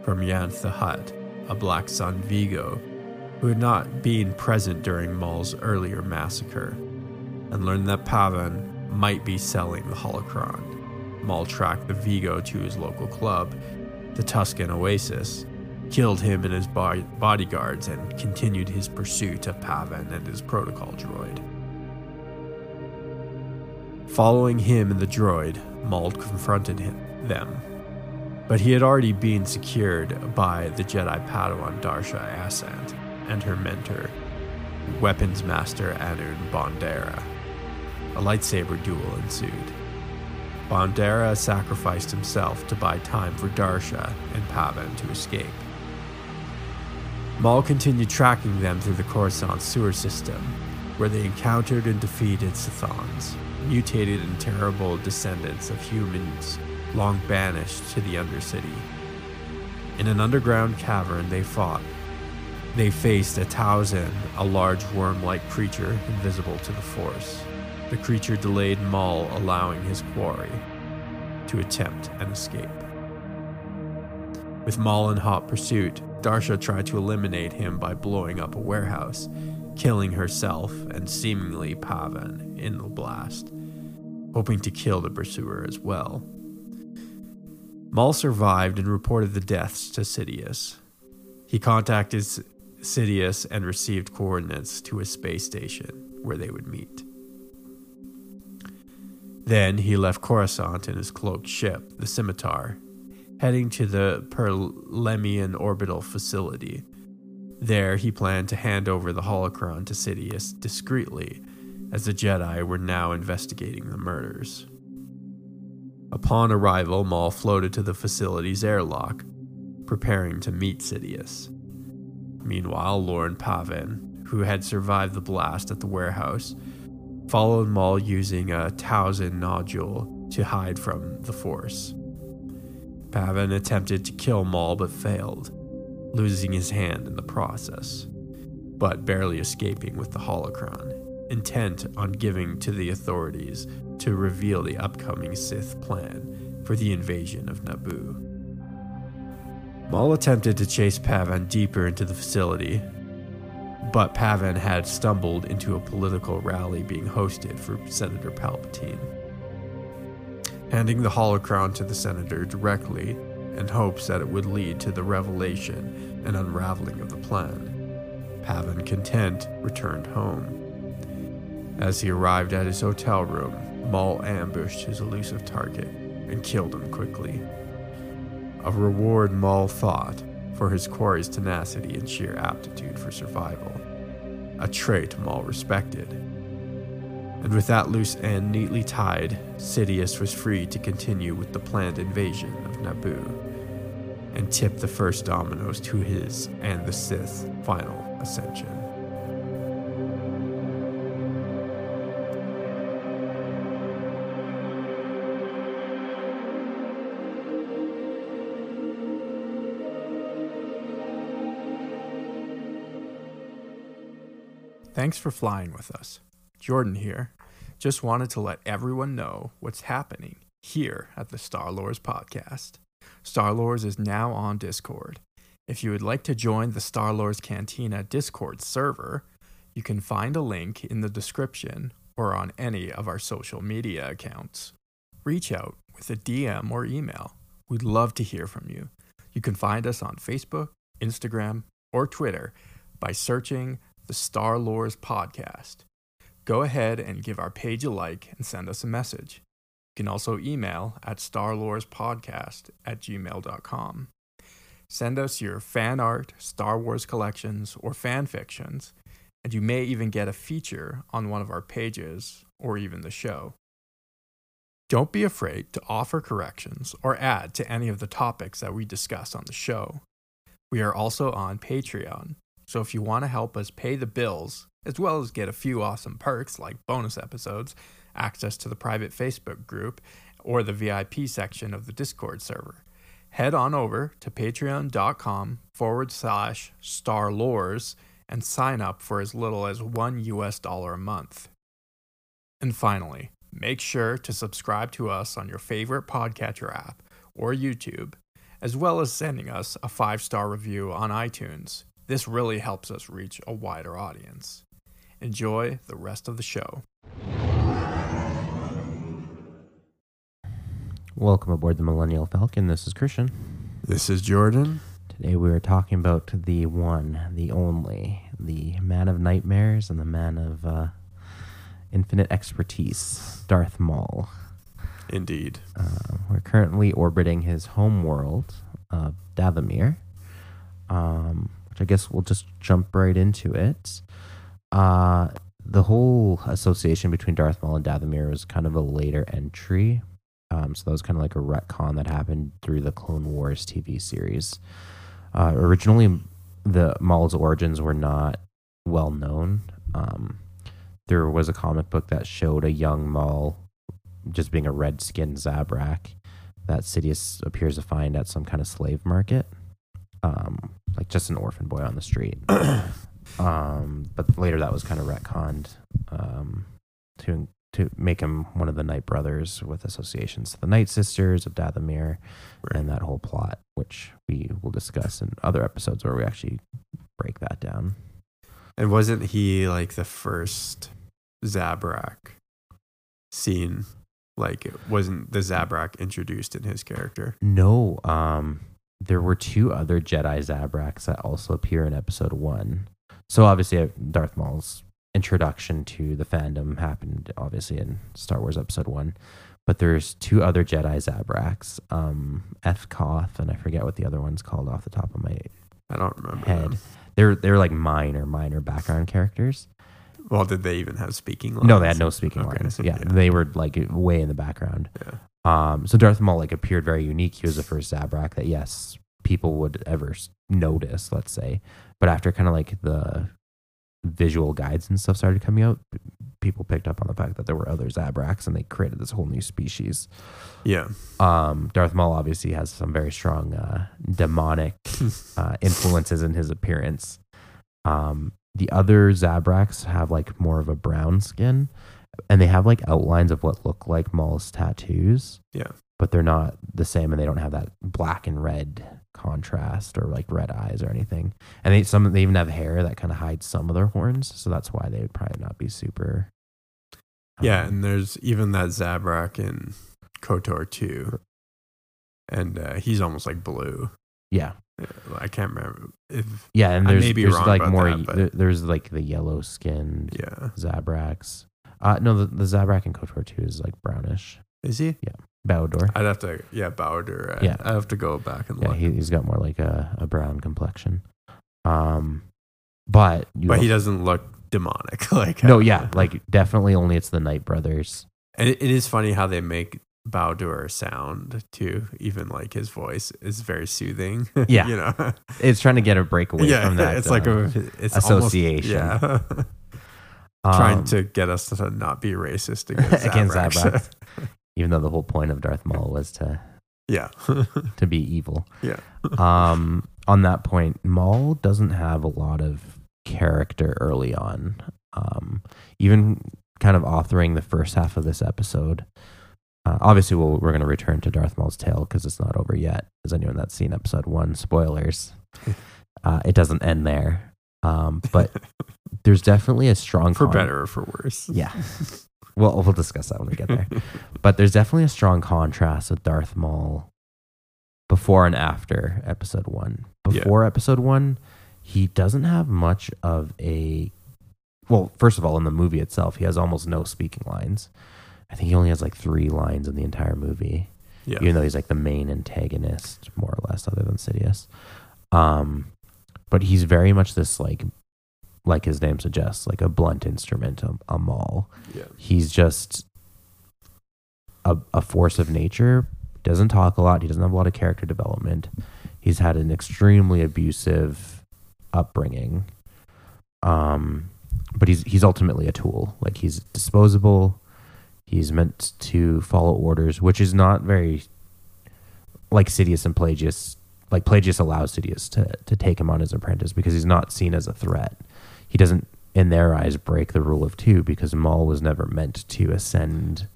from Yanth the Hutt, a Black Sun Vigo, who had not been present during Maul's earlier massacre, and learned that Pavan might be selling the holocron. Maul tracked the Vigo to his local club, the Tuscan Oasis, killed him and his bodyguards, and continued his pursuit of Pavan and his protocol droid. Following him and the droid, Maul confronted him, them, but he had already been secured by the Jedi Padawan Darsha Assant and her mentor, weapons master Anoon Bondara. A lightsaber duel ensued. Bondera sacrificed himself to buy time for Darsha and Pavan to escape. Maul continued tracking them through the Coruscant sewer system, where they encountered and defeated Cthons, mutated and terrible descendants of humans long banished to the Undercity. In an underground cavern, they fought. They faced a taozin, a large worm like creature invisible to the Force. The creature delayed Maul, allowing his quarry to attempt an escape. With Maul in hot pursuit, Darsha tried to eliminate him by blowing up a warehouse, killing herself and seemingly Pavan in the blast, hoping to kill the pursuer as well. Maul survived and reported the deaths to Sidious. He contacted Sidious and received coordinates to a space station where they would meet. Then he left Coruscant in his cloaked ship, the Scimitar, heading to the Perlemian orbital facility. There, he planned to hand over the holocron to Sidious discreetly, as the Jedi were now investigating the murders. Upon arrival, Maul floated to the facility's airlock, preparing to meet Sidious. Meanwhile, Lorn Pavan, who had survived the blast at the warehouse, followed Maul using a taozin nodule to hide from the Force. Pavan attempted to kill Maul but failed, losing his hand in the process, but barely escaping with the holocron, intent on giving to the authorities to reveal the upcoming Sith plan for the invasion of Naboo. Maul attempted to chase Pavan deeper into the facility, but Pavan had stumbled into a political rally being hosted for Senator Palpatine handing the holocron to the senator directly in hopes that it would lead to the revelation and unraveling of the plan. Pavan, content, returned home. As he arrived at his hotel room, Maul ambushed his elusive target and killed him quickly. A reward Maul thought for his quarry's tenacity and sheer aptitude for survival. A trait Maul respected. And with that loose end neatly tied, Sidious was free to continue with the planned invasion of Naboo and tip the first dominoes to his and the Sith's final ascension. Thanks for flying with us. Jordan here. Just wanted to let everyone know what's happening here at the Star Lores podcast. Star Lores is now on Discord. If you would like to join the Star Lores Cantina Discord server, you can find a link in the description or on any of our social media accounts. Reach out with a DM or email. We'd love to hear from you. You can find us on Facebook, Instagram, or Twitter by searching the Star Lores Podcast. Go ahead and give our page a like and send us a message. You can also email at starlorespodcast at gmail.com. Send us your fan art, Star Wars collections, or fan fictions, and you may even get a feature on one of our pages or even the show. Don't be afraid to offer corrections or add to any of the topics that we discuss on the show. We are also on Patreon, so if you want to help us pay the bills, as well as get a few awesome perks like bonus episodes, access to the private Facebook group, or the VIP section of the Discord server, head on over to patreon.com forward slash starlores and sign up for as little as one US dollar a month. And finally, make sure to subscribe to us on your favorite podcatcher app or YouTube, as well as sending us a five star review on iTunes. This really helps us reach a wider audience. Enjoy the rest of the show. Welcome aboard the Millennial Falcon. This is Christian. This is Jordan. Today we are talking about the one, the only, the man of nightmares and the man of uh, infinite expertise, Darth Maul. Indeed. Uh, we're currently orbiting his home world of Dathomir, um, which I guess we'll just jump right into it. Uh, the whole association between Darth Maul and Dathomir was kind of a later entry. Um, so that was kind of like a retcon that happened through the Clone Wars TV series. Uh, originally, the Maul's origins were not well known. Um, there was a comic book that showed a young Maul just being a red skinned Zabrak that Sidious appears to find at some kind of slave market. Um, like just an orphan boy on the street. um, but later that was kind of retconned um, to to make him one of the Night Brothers with associations to the Night Sisters of Dathomir and that whole plot, which we will discuss in other episodes where we actually break that down. And wasn't he like the first Zabrak seen? Like, it wasn't the Zabrak introduced in his character? No, um, there were two other Jedi Zabraks that also appear in episode one. So obviously, uh, Darth Maul's introduction to the fandom happened obviously in Star Wars Episode One, but there's two other Jedi Zabraks, um, Eeth Koth, and I forget what the other one's called off the top of my I don't remember. head. them. They're they're like minor minor background characters. Well, did they even have speaking lines? No, they had no speaking Okay, lines. so Yeah, they were like way in the background. Yeah. Um, so Darth Maul like appeared very unique. He was the first Zabrak that yes people would ever notice. Let's say, but after kind of like the visual guides and stuff started coming out, people picked up on the fact that there were other Zabraks and they created this whole new species. Yeah. Um, Darth Maul obviously has some very strong uh, demonic uh, influences in his appearance. Um, the other Zabraks have like more of a brown skin, and they have like outlines of what look like Maul's tattoos. Yeah. but they're not the same, and they don't have that black and red contrast or like red eyes or anything. And they some they even have hair that kind of hides some of their horns, so that's why they would probably not be super. Yeah, um, and there's even that Zabrak in KOTOR 2. And uh, he's almost like blue. yeah, I can't remember if yeah, and there's there's like more. that, there's like the yellow skinned yeah. Zabraks. Uh, no, the, the Zabrak in KOTOR 2 is like brownish. Is he? Yeah. Bao-Dur. I'd have to, yeah, Bao-Dur. I, Yeah. I have to go back and Yeah, look. he, he's got more like a, a brown complexion. Um, but you but he doesn't look demonic. Like no, yeah, like definitely only it's the Night Brothers. and it, it is funny how they make Bao-Dur sound too. Even like his voice is very soothing. Yeah. you know. It's trying to get a break away yeah, from that. it's like uh, a it's association. Almost, yeah, trying um, to get us to not be racist against, Against. Zabraks. even though the whole point of Darth Maul was to yeah, to be evil. yeah, um, on that point, Maul doesn't have a lot of character early on. Um, even kind of authoring the first half of this episode. Uh, obviously, we'll, we're going to return to Darth Maul's tale because it's not over yet. As anyone that's seen episode one, spoilers, uh, it doesn't end there. Um, but there's definitely a strong for con- better or for worse. Yeah. Well, we'll discuss that when we get there. but there's definitely a strong contrast with Darth Maul before and after episode one. Yeah. Before episode one, he doesn't have much of a. Well, first of all, in the movie itself, he has almost no speaking lines. I think he only has like three lines in the entire movie, yeah, even though he's like the main antagonist, more or less, other than Sidious. Um, but he's very much this like, like his name suggests, like a blunt instrument, a, a maul. Yeah, he's just a, a force of nature. Doesn't talk a lot. He doesn't have a lot of character development. He's had an extremely abusive upbringing. Um but he's he's ultimately a tool. Like he's disposable. He's meant to follow orders which is not very like Sidious and Plagueis like Plagueis allows Sidious to to take him on as apprentice because he's not seen as a threat he doesn't in their eyes break the rule of two because Maul was never meant to ascend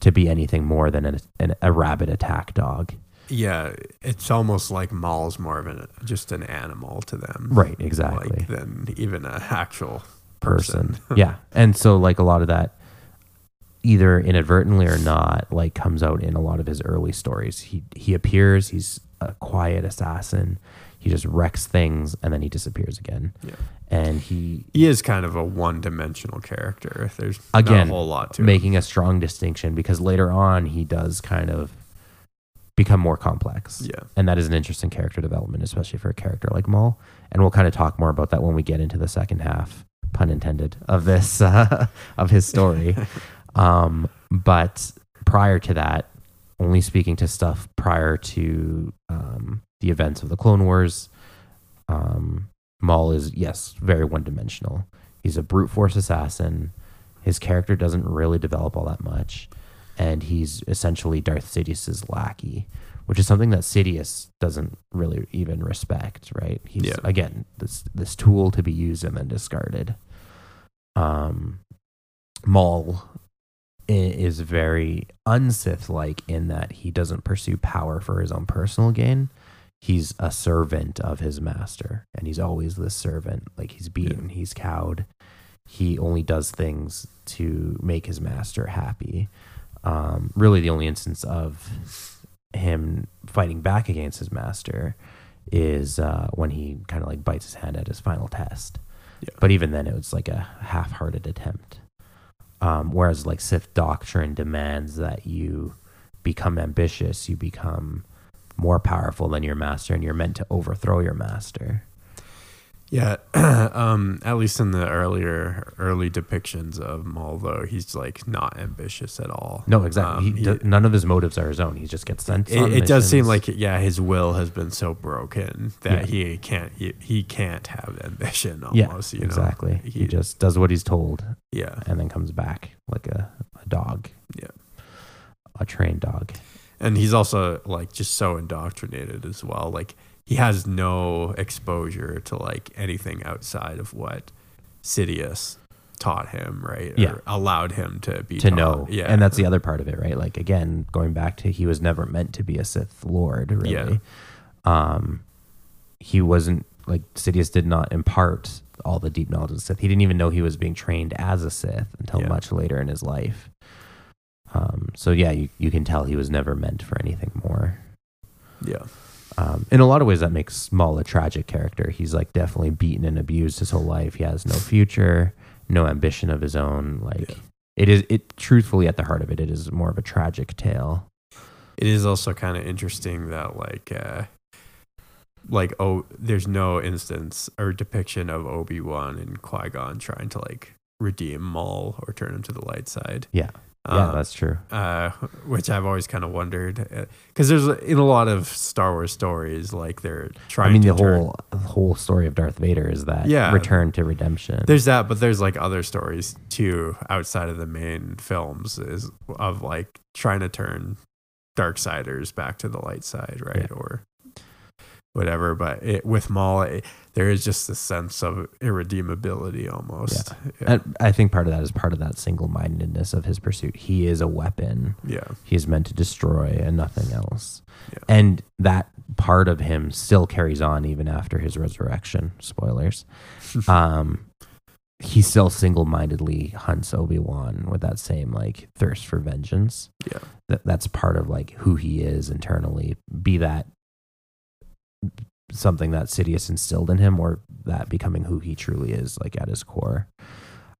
to be anything more than an, an, a rabid attack dog. yeah. It's almost like Maul's more of an just an animal to them, Right, exactly. Like than even an actual Person. person. yeah. And so like a lot of that either inadvertently or not like comes out in a lot of his early stories. He he appears, he's a quiet assassin. He just wrecks things and then he disappears again. Yeah. And he He is kind of a one-dimensional character. There's Again, a whole lot to him. making a strong distinction because later on he does kind of become more complex. Yeah. And that is an interesting character development, especially for a character like Maul. And we'll kind of talk more about that when we get into the second half, pun intended, of this uh, of his story. um, but prior to that, only speaking to stuff prior to um, the events of the Clone Wars, um, Maul is yes, very one dimensional. He's a brute force assassin. His character doesn't really develop all that much, and he's essentially Darth Sidious's lackey, which is something that Sidious doesn't really even respect. Right? He's Yeah. again this this tool to be used and then discarded. Um, Maul is very unsith like in that he doesn't pursue power for his own personal gain. He's a servant of his master, and he's always the servant. Like he's beaten, he's cowed. He only does things to make his master happy. Um, really, the only instance of him fighting back against his master is uh, when he kind of like bites his hand at his final test. Yeah. But even then, it was like a half-hearted attempt. Um, whereas like Sith doctrine demands that you become ambitious, you become more powerful than your master, and you're meant to overthrow your master. Yeah, um, at least in the earlier early depictions of though, he's like not ambitious at all. No, exactly. Um, he, he- none of his motives are his own. He just gets sent. it, it does seem like yeah, his will has been so broken that Yeah. he can't he, he can't have ambition yeah, almost. you know? exactly. He, He- just does what he's told yeah and then comes back like a, a dog. Yeah. a trained dog. and he's also like just so indoctrinated as well. Like he has no exposure to like anything outside of what Sidious taught him, right? Yeah. Or allowed him to be to taught. know. Yeah, And that's the other part of it, right? Like again, going back to he was never meant to be a Sith Lord, really. Yeah. Um he wasn't like Sidious did not impart all the deep knowledge of the Sith. He didn't even know he was being trained as a Sith until Yeah. much later in his life. Um so yeah, you, you can tell he was never meant for anything more. yeah. Um, in a lot of ways, that makes Maul a tragic character. He's like definitely beaten and abused his whole life. He has no future, no ambition of his own. Like Yeah. it is it truthfully at the heart of it, it is more of a tragic tale. It is also kind of interesting that like uh like oh there's no instance or depiction of Obi-Wan and Qui-Gon trying to like redeem Maul or turn him to the light side. Yeah, yeah, Uh, that's true. uh, which I've always kind of wondered because there's in a lot of Star Wars stories like they're trying. To I mean, the turn- whole the whole story of Darth Vader is that Yeah. return to redemption. There's that, but there's like other stories too outside of the main films is of like trying to turn dark Darksiders back to the light side, right? Yeah. Or whatever. But it, with Maul, it, there is just a sense of irredeemability almost. Yeah. And I think part of that is part of that single mindedness of his pursuit. He is a weapon. yeah. He is meant to destroy and nothing else. Yeah. And that part of him still carries on even after his resurrection. Spoilers. um, he still single mindedly hunts Obi Wan with that same like thirst for vengeance. Yeah. That that's part of like who he is internally. Be that something that Sidious instilled in him, or that becoming who he truly is, like at his core.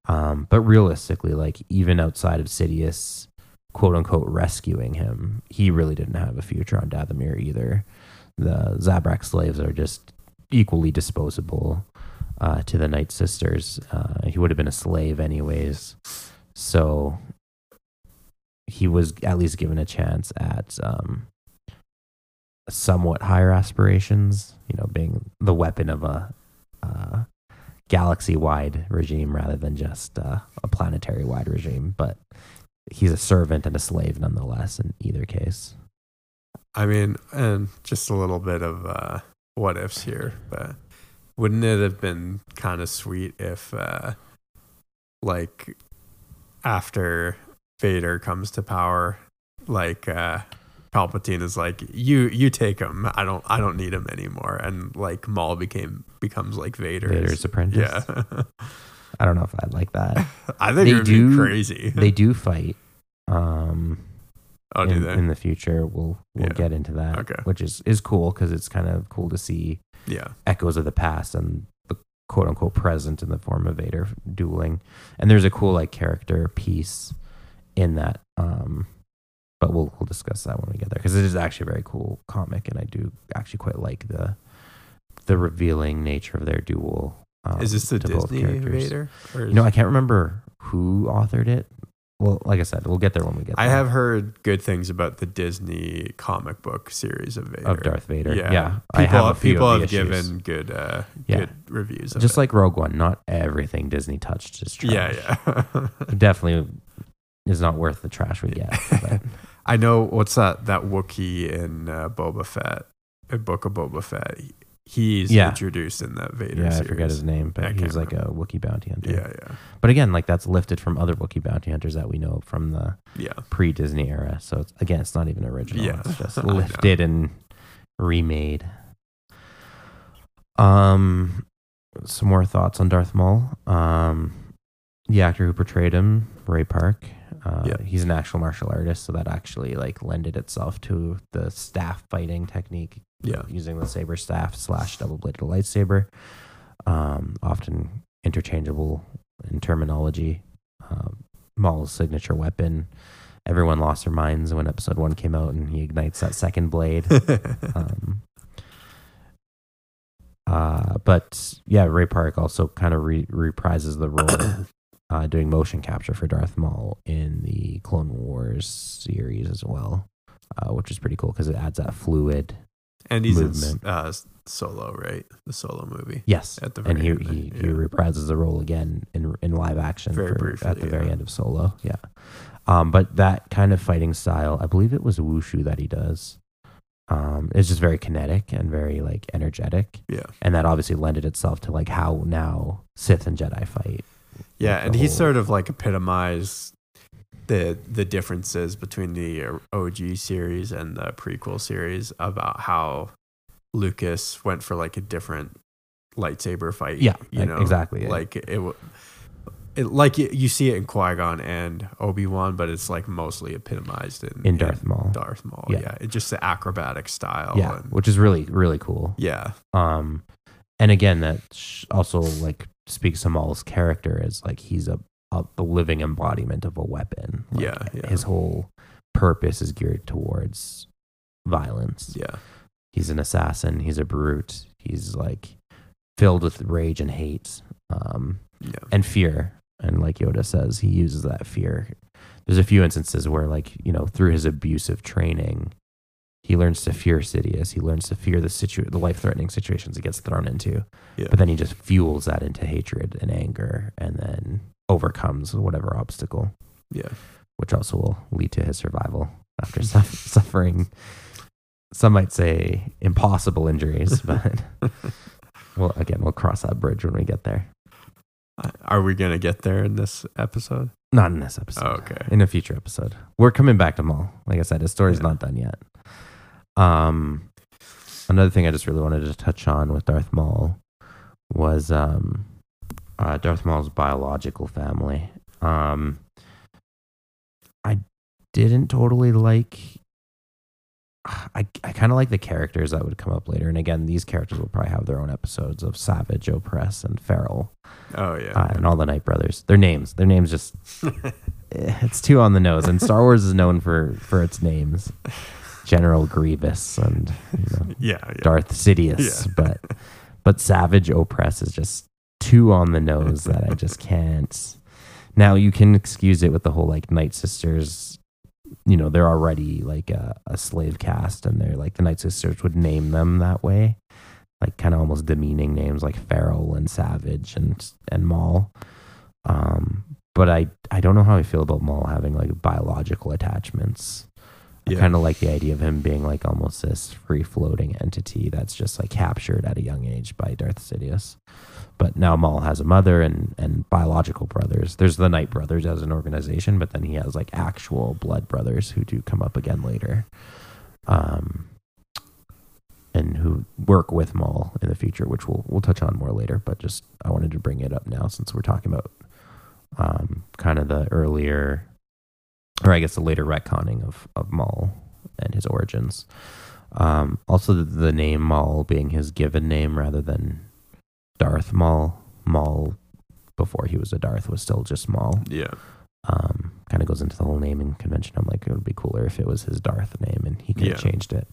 Um, but realistically, like even outside of Sidious, quote unquote, rescuing him, he really didn't have a future on Dathomir either. The Zabrak slaves are just equally disposable uh, to the Night Sisters. Uh, he would have been a slave anyways, so he was at least given a chance at um, somewhat higher aspirations. You know, being the weapon of a uh, galaxy-wide regime rather than just uh, a planetary-wide regime. But he's a servant and a slave nonetheless. In either case, I mean, and just a little bit of uh, what ifs here, but wouldn't it have been kind of sweet if, uh, like, after Vader comes to power, like uh, Palpatine is like, "You, you take him. I don't, I don't need him anymore," and like Maul became becomes like Vader's, Vader's apprentice. Yeah, I don't know if I'd like that. I think They do- crazy. they do fight. Um, oh, do in, they? in the future, we'll we'll Yeah. get into that. Okay. which is is cool because it's kind of cool to see yeah, echoes of the past and the quote unquote present in the form of Vader dueling. And there's a cool like character piece in that. Um, but we'll we'll discuss that when we get there because it is actually a very cool comic, and I do actually quite like the the revealing nature of their duel. Um, is this the Disney. Vader? Know, I can't remember who authored it. Well, like I said, we'll get there when we get there. I have heard good things about the Disney comic book series of Vader. of Darth Vader. Yeah, Yeah, People, have people have given good, uh, Yeah. good reviews. Of just it. like Rogue One. Not everything Disney touched is trash. yeah, yeah. Definitely is not worth the trash we get. I know what's that that Wookiee in uh, Boba Fett, a Book of Boba Fett. He's Yeah. introduced in that Vader yeah, series. I forget his name, but I he's like a Wookiee bounty hunter. Yeah, yeah, But again, like that's lifted from other Wookiee bounty hunters that we know from the yeah. pre-Disney era. So it's, again, it's not even original. Yeah. It's just lifted and remade. Um, some more thoughts on Darth Maul. Um, the actor who portrayed him, Ray Park. Uh, Yeah. he's an actual martial artist, so that actually like lended itself to the staff fighting technique. Yeah. using the saber staff slash double bladed lightsaber, um, often interchangeable in terminology. Um, Maul's signature weapon. Everyone lost their minds when episode one came out, and he ignites that second blade. um, uh, but yeah, Ray Park also kind of re- reprises the role, uh, doing motion capture for Darth Maul in the Clone Wars series as well, uh, which is pretty cool because it adds that fluid. and he's in uh, Solo, right? The Solo movie. Yes, At the and he very he, end, he reprises the role again in in live action Very for- briefly, at the very end of Solo. Yeah, um, but that kind of fighting style, I believe it was Wushu that he does. Um, it's just very kinetic and very like energetic. Yeah. and that obviously lended itself to like how now Sith and Jedi fight. Yeah, and he sort of like epitomized the the differences between the OG series and the prequel series about how Lucas went for like a different lightsaber fight. Yeah, you know, exactly, yeah. Like it, it like you, you see it in Qui Gon and Obi Wan, but it's like mostly epitomized in In Darth Maul. Darth Maul, Yeah. yeah, it's just the acrobatic style. yeah, and, which is really really cool. yeah, Um, and again, that's also like speaks to Maul's character as like he's a a, the living embodiment of a weapon. Like, Yeah, yeah. His whole purpose is geared towards violence. Yeah. He's an assassin. He's a brute. He's like filled with rage and hate um, Yeah. and fear. And like Yoda says, he uses that fear. There's a few instances where, like, you know, through his abusive training, he learns to fear Sidious. He learns to fear the situ- the life threatening situations he gets thrown into. Yeah. But then he just fuels that into hatred and anger and then overcomes whatever obstacle, Yeah. which also will lead to his survival after suff- suffering, some might say, impossible injuries. But well, again, we'll cross that bridge when we get there. Uh, are we gonna get there in this episode? Not in this episode. Oh, okay. In a future episode. We're coming back to Maul. Like I said, his story's Yeah. not done yet. Um another thing I just really wanted to touch on with Darth Maul was um uh, Darth Maul's biological family. Um I didn't totally like I, I kind of like the characters that would come up later. And again, these characters will probably have their own episodes of Savage, Opress, and Feral Oh yeah. uh, and all the Night Brothers. Their names, their names just eh, it's too on the nose. And Star Wars is known for for its names, General Grievous and you know, yeah. yeah. Darth Sidious, Yeah. but but Savage Opress is just too on the nose that I just can't. Now you can excuse it with the whole like Night Sisters. You know they're already like a, a slave caste, and they're like the Night Sisters would name them that way, like kind of almost demeaning names like Feral and Savage and and Maul. Um, but I I don't know how I feel about Maul having like biological attachments. Yeah. kind of like the idea of him being like almost this free floating entity that's just like captured at a young age by Darth Sidious. But now Maul has a mother and, and biological brothers. There's the Night Brothers as an organization, but then he has like actual blood brothers who do come up again later. Um, and who work with Maul in the future, which we'll we'll touch on more later. But just I wanted to bring it up now since we're talking about um, kind of the earlier, or I guess the later retconning of of Maul and his origins. Um, also, the, the name Maul being his given name rather than Darth Maul. Maul before he was a Darth was still just Maul. Yeah. Um, kind of goes into the whole naming convention. I'm like, it would be cooler if it was his Darth name and he could have Yeah. changed it,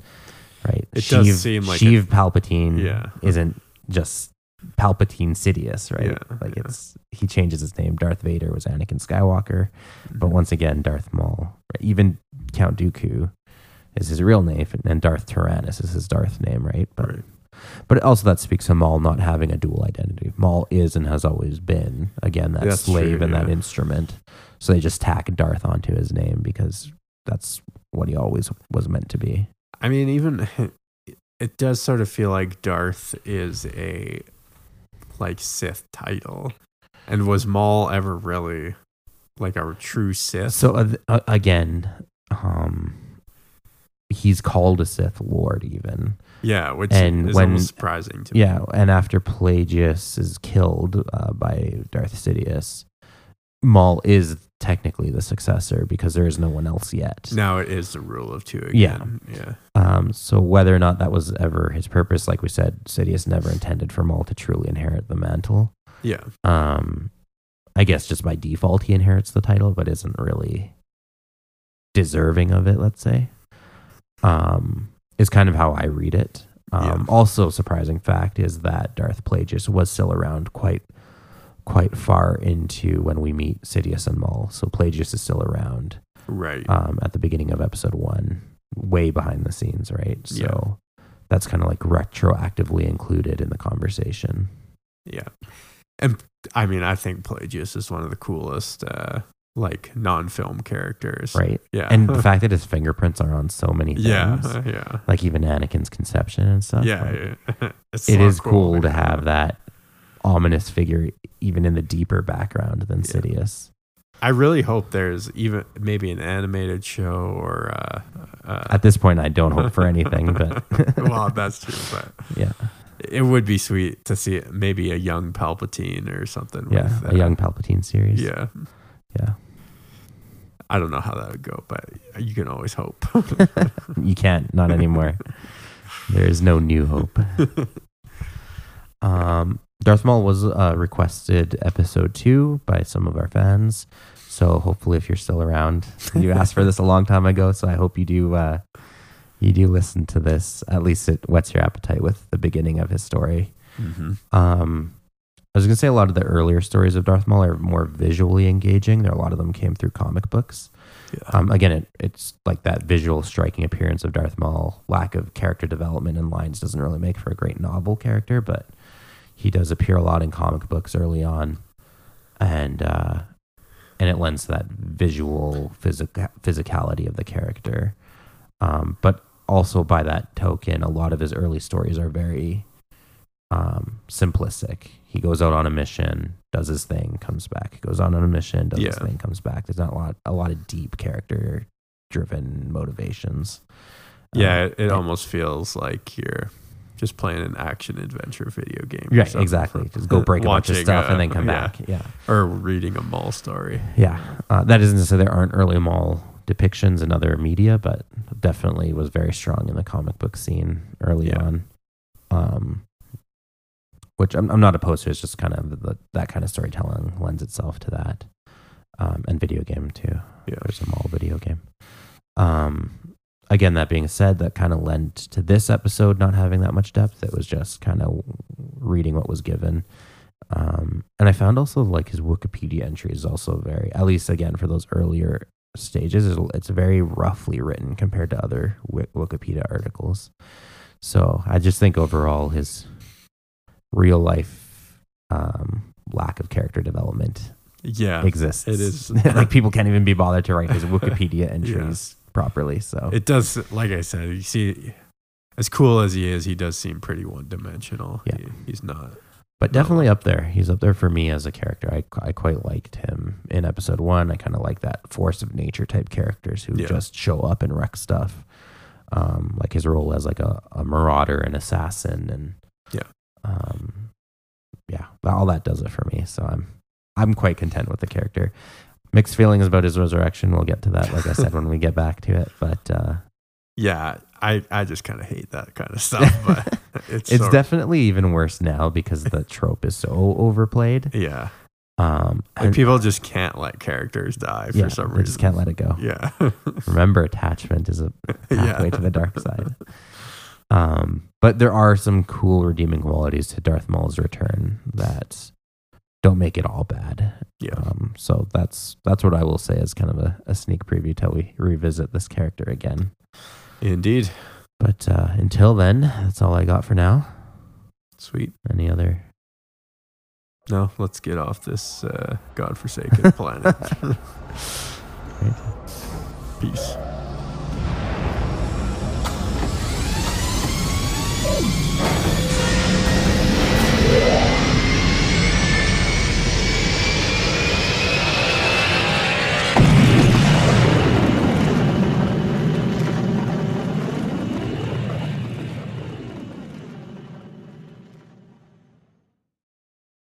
right? It does seem like Sheev it- Palpatine Yeah. isn't just Palpatine Sidious, right? Yeah, like yeah. it's he changes his name. Darth Vader was Anakin Skywalker, but Mm-hmm. once again, Darth Maul, Right? even Count Dooku is his real name, and Darth Tyrannus is his Darth name, right? But Right. but also that speaks to Maul not having a dual identity. Maul is and has always been again that That's slave true, and that instrument. So they just tack Darth onto his name because that's what he always was meant to be. I mean, even it does sort of feel like Darth is a like Sith title, and was Maul ever really like a true Sith? So uh, uh, again, um, he's called a Sith Lord even. yeah, which and is when- almost surprising to me. Yeah, and after Plagueis is killed uh, by Darth Sidious, Maul is technically the successor because there is no one else yet. Now it is the rule of two Yeah. again. Yeah. Um, so whether or not that was ever his purpose, like we said, Sidious never intended for Maul to truly inherit the mantle. Yeah. Um, I guess just by default he inherits the title, but isn't really deserving of it. Let's say, um, is kind of how I read it. Um, Yeah. Also, surprising fact is that Darth Plagueis was still around quite quite far into when we meet Sidious and Maul. So Plagueis is still around Right. um, at the beginning of episode one, way behind the scenes, right? So that's kind of like retroactively included in the conversation. yeah. And I mean, I think Plagueis is one of the coolest, uh, like non-film characters. Right. Yeah. And the fact that his fingerprints are on so many things. yeah. Yeah. Like even Anakin's conception and stuff. Yeah. like, yeah. It is cool to have that ominous figure even in the deeper background than Yeah. Sidious. I really hope there's even maybe an animated show or uh, uh At this point, I don't hope for anything, but well, that's true, but yeah, it would be sweet to see maybe a young Palpatine or something. yeah, with, a uh, young Palpatine series. Yeah, yeah. I don't know how that would go, but you can always hope. You can't, not anymore. there is no new hope. Um, Darth Maul was uh, requested episode two by some of our fans. So hopefully, if you're still around, you asked for this a long time ago. So I hope you do uh, you do listen to this. At least it whets your appetite with the beginning of his story. Mm-hmm. Um, I was gonna say a lot of the earlier stories of Darth Maul are more visually engaging. There, a lot of them came through comic books. Yeah. Um, again, it, it's like that visual, striking appearance of Darth Maul. Lack of character development and lines doesn't really make for a great novel character, but he does appear a lot in comic books early on, and uh, and it lends that visual physic- physicality of the character. Um, but also by that token, a lot of his early stories are very um, simplistic. He goes out on a mission, does his thing, comes back. He goes on on a mission, does his thing, comes back. There's not a lot, a lot of deep character driven motivations. Yeah, Um, it, it almost feels like you're just playing an action adventure video game. Right, exactly. Just go break a bunch of stuff uh, and then come yeah. back. Yeah. Or reading a Maul story. Yeah, uh, that isn't to say there aren't early Maul depictions in other media, but definitely was very strong in the comic book scene early Yeah. on. Um, which I'm, I'm not opposed to. It's just kind of the, that kind of storytelling lends itself to that, um, and video game too. Yeah. There's a Maul video game. Um, again, that being said, that kind of lent to this episode not having that much depth. It was just kind of reading what was given. Um, and I found also like his Wikipedia entry is also very, at least again for those earlier stages, it's, very roughly written compared to other Wikipedia articles. So I just think overall his real life um, lack of character development Yeah. exists. it is. like people can't even be bothered to write his Wikipedia entries properly. So It does, like I said, you see, as cool as he is, he does seem pretty one dimensional. Yeah. He, he's not. but definitely up there. He's up there for me as a character. I, I quite liked him in episode one. I kind of like that force of nature type characters who Yeah. just show up and wreck stuff. Um, like his role as like a, a marauder, an assassin, and Yeah. um, yeah, all that does it for me. So I'm I'm quite content with the character. Mixed feelings about his resurrection. We'll get to that, like I said, when we get back to it. But uh, Yeah. I, I just kind of hate that kind of stuff, but it's, it's sort- definitely even worse now because the trope is so overplayed. Yeah. Um, Like and- people just can't let characters die for yeah, some reason. they just can't let it go. Yeah. Remember, attachment is a pathway Yeah. to the dark side. Um, but there are some cool redeeming qualities to Darth Maul's return that don't make it all bad. Yeah. Um, so that's that's what I will say as kind of a, a sneak preview till we revisit this character again. Indeed. But uh, until then, that's all I got for now. Sweet. Any other? No, let's get off this uh, godforsaken planet. Peace.